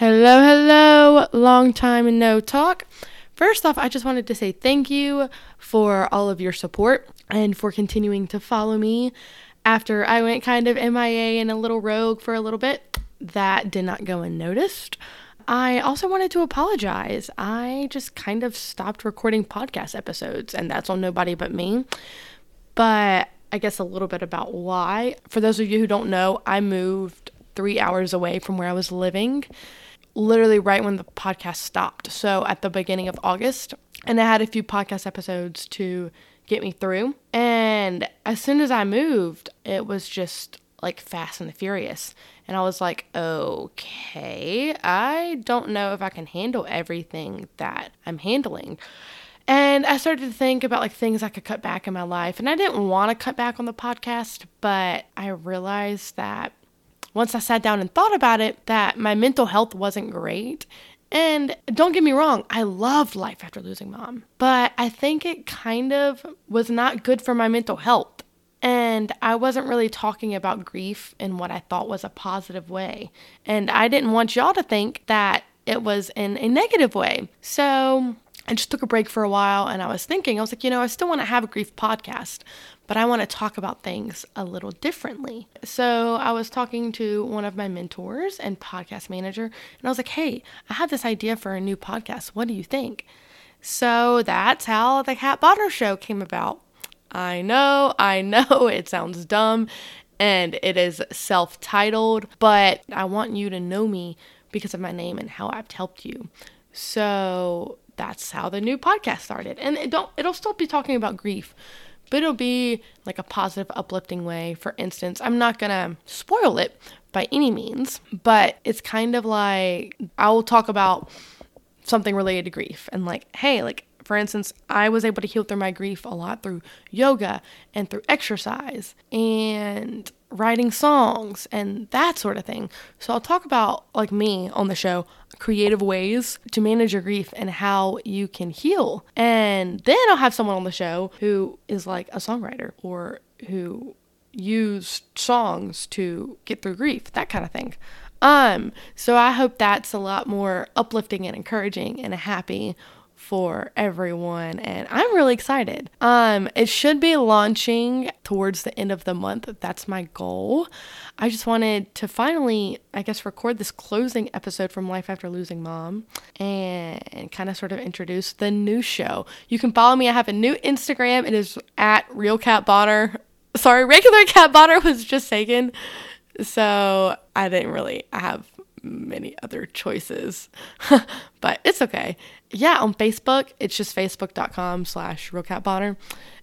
Hello, hello, long time no talk. First off, I just wanted to say thank you for all of your support and for continuing to follow me after I went kind of MIA and a little rogue for a little bit. That did not go unnoticed. I also wanted to apologize. I just kind of stopped recording podcast episodes, and that's on nobody but me. But I guess a little bit about why. For those of you who don't know, I moved three hours away from where I was living, literally right when the podcast stopped. So at the beginning of August. And I had a few podcast episodes to get me through. And as soon as I moved, it was just like Fast and the Furious. And I was like, okay, I don't know if I can handle everything that I'm handling. And I started to think about like things I could cut back in my life. And I didn't want to cut back on the podcast, but I realized that once I sat down and thought about it, that my mental health wasn't great. And don't get me wrong, I loved life after losing mom, but I think it kind of was not good for my mental health. And I wasn't really talking about grief in what I thought was a positive way. And I didn't want y'all to think that it was in a negative way. So I just took a break for a while and I was thinking, I was like, you know, I still want to have a grief podcast, but I want to talk about things a little differently. So I was talking to one of my mentors and podcast manager, and I was like, hey, I have this idea for a new podcast. What do you think? So that's how the Cat Bonner Show came about. I know, I know it sounds dumb and it is self titled, but I want you to know me because of my name and how I've helped you. So that's how the new podcast started. And it don't it'll still be talking about grief, but it'll be like a positive, uplifting way. For instance, I'm not gonna spoil it by any means, but it's kind of like I will talk about something related to grief and like, hey, like for instance, I was able to heal through my grief a lot through yoga and through exercise and writing songs and that sort of thing. So I'll talk about like me on the show, creative ways to manage your grief and how you can heal. And then I'll have someone on the show who is like a songwriter or who used songs to get through grief, that kind of thing. Um, so I hope that's a lot more uplifting and encouraging and happy for everyone and I'm really excited. Um it should be launching towards the end of the month. That's my goal. I just wanted to finally I guess record this closing episode from Life After Losing Mom and kind of sort of introduce the new show. You can follow me. I have a new Instagram. It is at Real Cat Bonner. Sorry, regular Cat Bonner was just taken. So I didn't really have many other choices, but it's okay. Yeah, on Facebook, it's just facebook.com slash realcatbonner.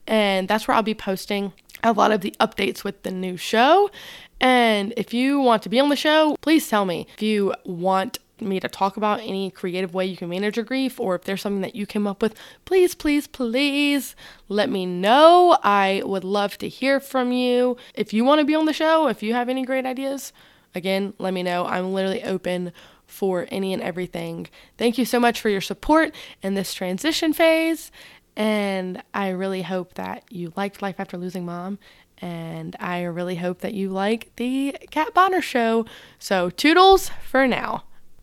And that's where I'll be posting a lot of the updates with the new show. And if you want to be on the show, please tell me. If you want me to talk about any creative way you can manage your grief or if there's something that you came up with, please, please, please let me know. I would love to hear from you. If you want to be on the show, if you have any great ideas, again, let me know. I'm literally open for any and everything. Thank you so much for your support in this transition phase. And I really hope that you liked Life After Losing Mom. And I really hope that you like the Kat Bonner show. So, toodles for now.